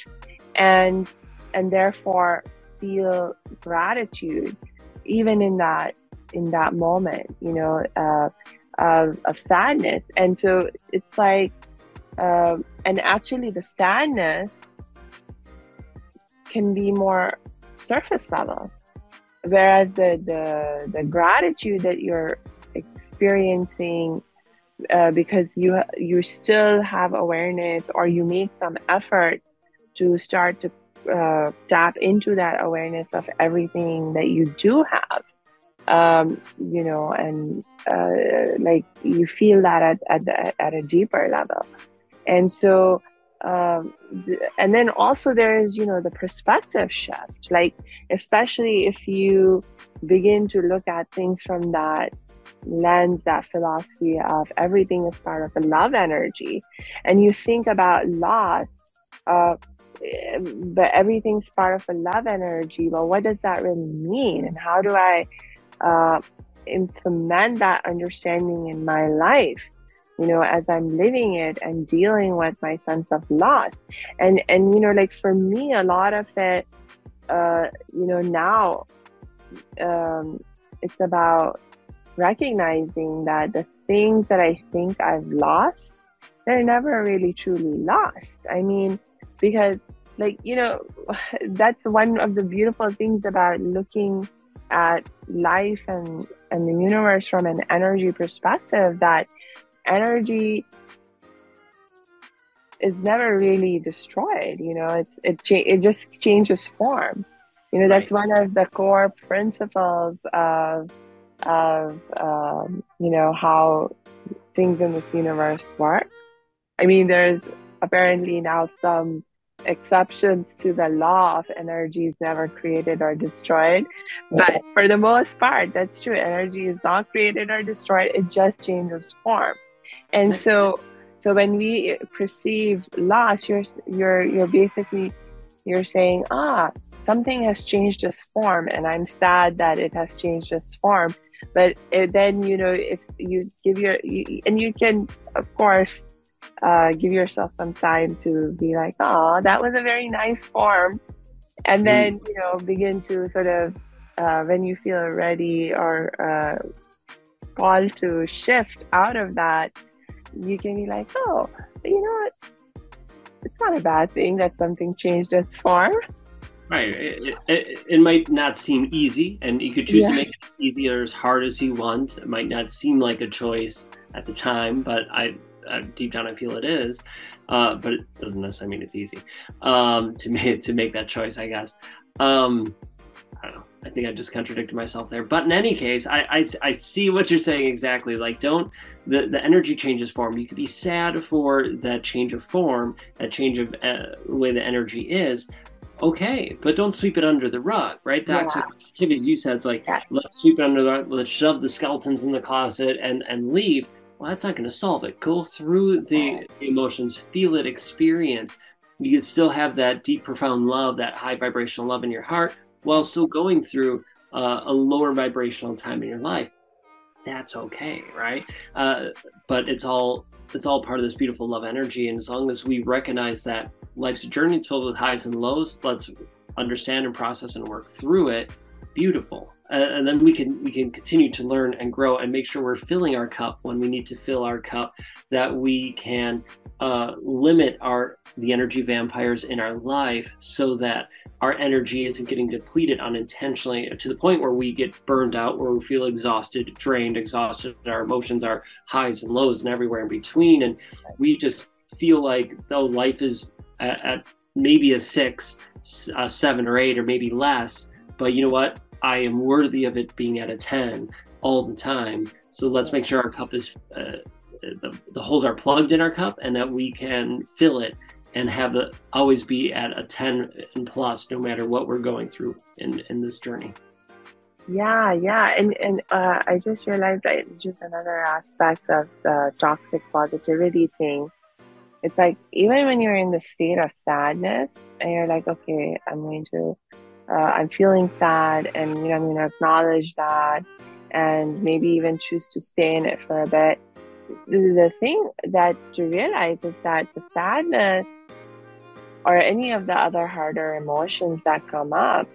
and and therefore feel gratitude even in that in that moment you know uh, of, of sadness. And so it's like um, and actually the sadness can be more surface level whereas the the, the gratitude that you're experiencing uh, because you you still have awareness or you make some effort to start to uh, tap into that awareness of everything that you do have. Um, you know and uh, like you feel that at, at, the, at a deeper level. And so um, and then also there is you know the perspective shift. Like especially if you begin to look at things from that lens that philosophy of everything is part of a love energy. And you think about loss uh, but everything's part of a love energy. Well what does that really mean? And how do i uh, implement that understanding in my life you know as i'm living it and dealing with my sense of loss? And and you know like for me a lot of it uh you know now um it's about recognizing that the things that i think i've lost they're never really truly lost. I mean because like you know that's one of the beautiful things about looking at life and and the universe from an energy perspective that energy is never really destroyed you know? It's it cha- it just changes form. You know that's right. one of the core principles of of um, you know how things in this universe work. I mean there's apparently now some exceptions to the law of energy is never created or destroyed. But for the most part that's true. Energy is not created or destroyed. It just changes form. And so so when we perceive loss you're you're you're basically you're saying ah something has changed its form and i'm sad that it has changed its form but it, then you know if you give your you, and you can of course uh, give yourself some time to be like oh that was a very nice form and mm. then you know begin to sort of uh, when you feel ready or uh, call to shift out of that, you can be like, oh, you know what? It's not a bad thing that something changed its form. Right. It, it, it might not seem easy, and you could choose yeah. to make it easy or as hard as you want. It might not seem like a choice at the time, but I, I deep down I feel it is. Uh, but it doesn't necessarily mean it's easy um, to make to make that choice. I guess. Um, I don't know. I think I just contradicted myself there. But in any case, I, I, I see what you're saying exactly. Like, don't the, the energy changes form. You could be sad for that change of form, that change of uh, way the energy is. Okay, but don't sweep it under the rug, right? Toxic yeah. activities. You said it's like yeah. let's sweep it under the rug, let's shove the skeletons in the closet and and leave. Well, that's not going to solve it. Go through the, the emotions, feel it, experience. You can still have that deep, profound love, that high vibrational love in your heart while still going through uh, a lower vibrational time in your life that's okay right uh, but it's all it's all part of this beautiful love energy and as long as we recognize that life's journey it's filled with highs and lows let's understand and process and work through it beautiful uh, and then we can we can continue to learn and grow and make sure we're filling our cup when we need to fill our cup that we can uh, limit our the energy vampires in our life so that our energy isn't getting depleted unintentionally to the point where we get burned out, where we feel exhausted, drained, exhausted. Our emotions are highs and lows and everywhere in between. And we just feel like, though life is at, at maybe a six, a seven or eight, or maybe less, but you know what? I am worthy of it being at a 10 all the time. So let's make sure our cup is, uh, the, the holes are plugged in our cup and that we can fill it and have it always be at a 10 and plus no matter what we're going through in, in this journey yeah yeah and and uh, i just realized that just another aspect of the toxic positivity thing it's like even when you're in the state of sadness and you're like okay i'm going to uh, i'm feeling sad and you know i'm going to acknowledge that and maybe even choose to stay in it for a bit the thing that to realize is that the sadness or any of the other harder emotions that come up,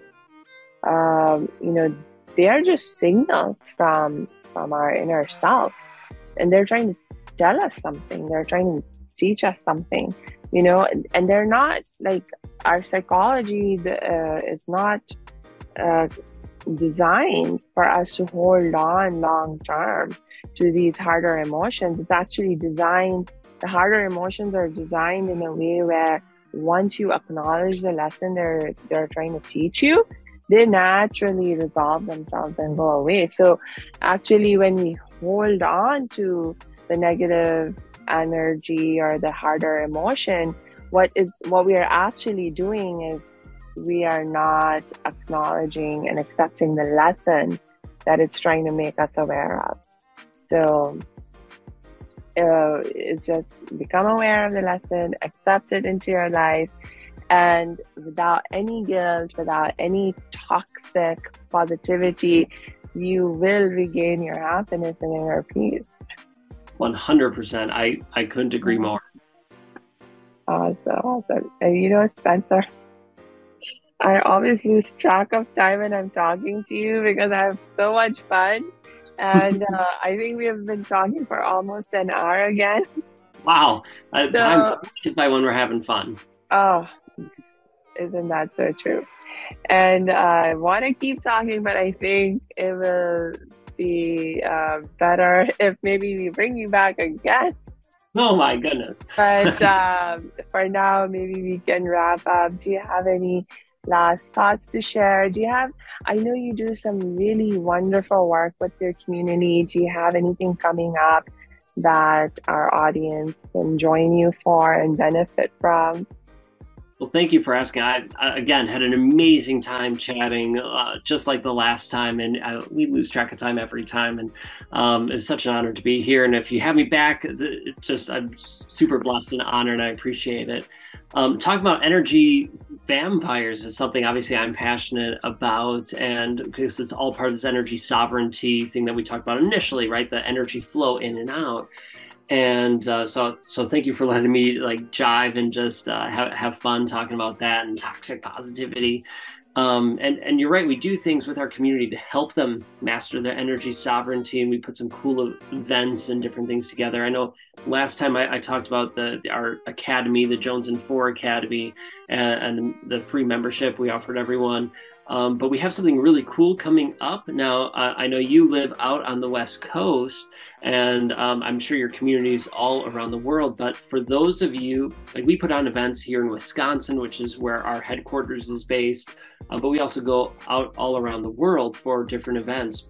um, you know, they are just signals from from our inner self, and they're trying to tell us something. They're trying to teach us something. you know, and, they're not like our psychology uh, is not uh, designed for us to hold on long term to these harder emotions. It's actually designed, the harder emotions are designed in a way where once you acknowledge the lesson they're they're trying to teach you, they naturally resolve themselves and go away. So actually when we hold on to the negative energy or the harder emotion, what is what we are actually doing is we are not acknowledging and accepting the lesson that it's trying to make us aware of. So uh, it's just become aware of the lesson, accept it into your life, and without any guilt, without any toxic positivity, you will regain your happiness and inner peace. 100%. I, I couldn't agree more. Awesome. Awesome. And you know, Spencer, I always lose track of time when I'm talking to you because I have so much fun. And uh, I think we have been talking for almost an hour again. Wow. Uh, so, time flies by when we're having fun. Oh, isn't that so true? And uh, I want to keep talking, but I think it will be uh, better if maybe we bring you back again. Oh my goodness. but um, for now, maybe we can wrap up. Do you have any last thoughts to share? Do you have, I know you do some really wonderful work with your community. Do you have anything coming up that our audience can join you for and benefit from? Well, thank you for asking. I, again had an amazing time chatting, uh, just like the last time, and I, uh, we lose track of time every time. And um, it's such an honor to be here. And if you have me back, it's just I'm super blessed and honored. And I appreciate it. Um, talking about energy vampires is something obviously I'm passionate about, and because it's all part of this energy sovereignty thing that we talked about initially, right? The energy flow in and out and uh, so so thank you for letting me like jive and just uh, have, have fun talking about that and toxic positivity. Um, and and you're right we do things with our community to help them master their energy sovereignty and we put some cool events and different things together. I know last time i, I talked about the our academy the jones and four academy and, and the free membership we offered everyone um, but we have something really cool coming up. Now, I know you live out on the West Coast, and um, I'm sure your communities all around the world. But for those of you, like we put on events here in Wisconsin, which is where our headquarters is based, uh, but we also go out all around the world for different events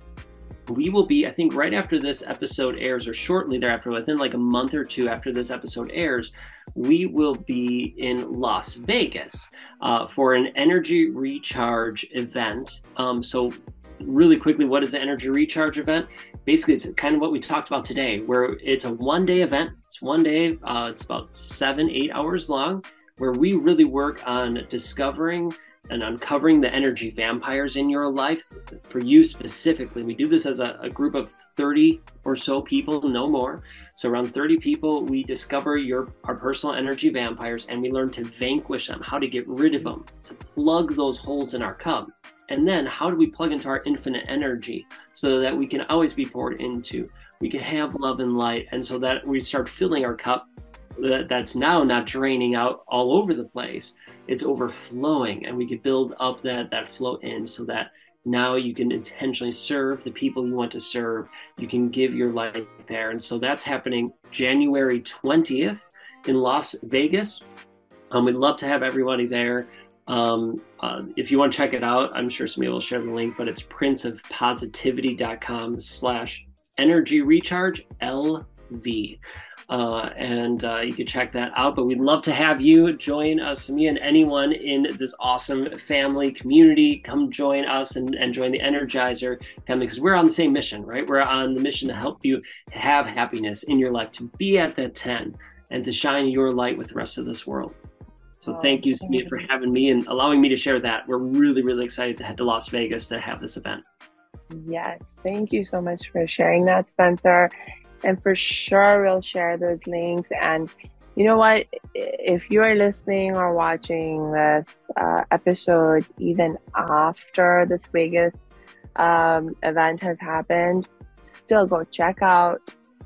we will be, I think, right after this episode airs, or shortly thereafter, within like a month or two after this episode airs, we will be in Las Vegas uh, for an energy recharge event. Um, so, really quickly, what is the energy recharge event? Basically, it's kind of what we talked about today, where it's a one day event. It's one day, uh, it's about seven, eight hours long, where we really work on discovering and uncovering the energy vampires in your life for you specifically. We do this as a, a, group of 30 or so people, no more. So around 30 people, we discover your our personal energy vampires and we learn to vanquish them, how to get rid of them, to plug those holes in our cup. And then how do we plug into our infinite energy so that we can always be poured into? We can have love and light, and so that we start filling our cup that, that's now not draining out all over the place it's overflowing and we could build up that that flow in so that now you can intentionally serve the people you want to serve. You can give your life there. And so that's happening january 20th in las vegas. Um, we'd love to have everybody there. Um, uh, if you want to check it out i'm sure somebody will share the link but it's princeofpositivity.com slash energy recharge lv uh, and uh, you can check that out. But we'd love to have you join us, me and anyone in this awesome family community. Come join us and, and join the Energizer family because we're on the same mission, right? We're on the mission to help you have happiness in your life, to be at that 10 and to shine your light with the rest of this world. So oh, thank you, Samia, for having me and allowing me to share that. We're really, really excited to head to Las Vegas to have this event. Yes, thank you so much for sharing that, Spencer and for sure we'll share those links and you know what if you are listening or watching this uh, episode even after this vegas um, event has happened still go check out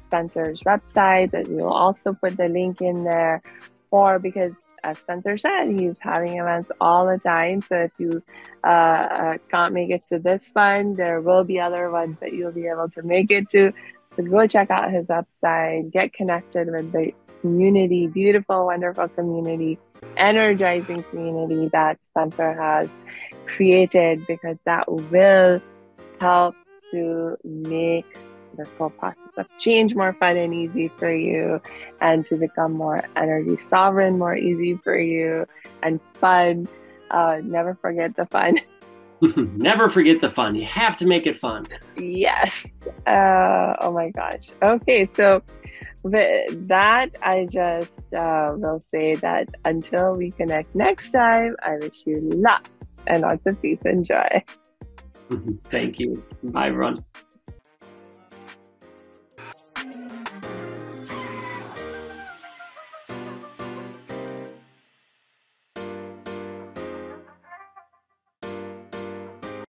spencer's website that we'll also put the link in there for because as Spencer said, he's having events all the time. So if you uh, uh, can't make it to this one, there will be other ones that you'll be able to make it to. So go check out his website, get connected with the community, beautiful, wonderful community, energizing community that Spencer has created because that will help to make this whole process of change more fun and easy for you and to become more energy sovereign more easy for you and fun. Uh, never forget the fun never forget the fun. You have to make it fun. Yes. Uh, oh my gosh. Okay so with that i just uh, will say that until we connect next time i wish you lots and lots of peace and joy. Thank you. Bye everyone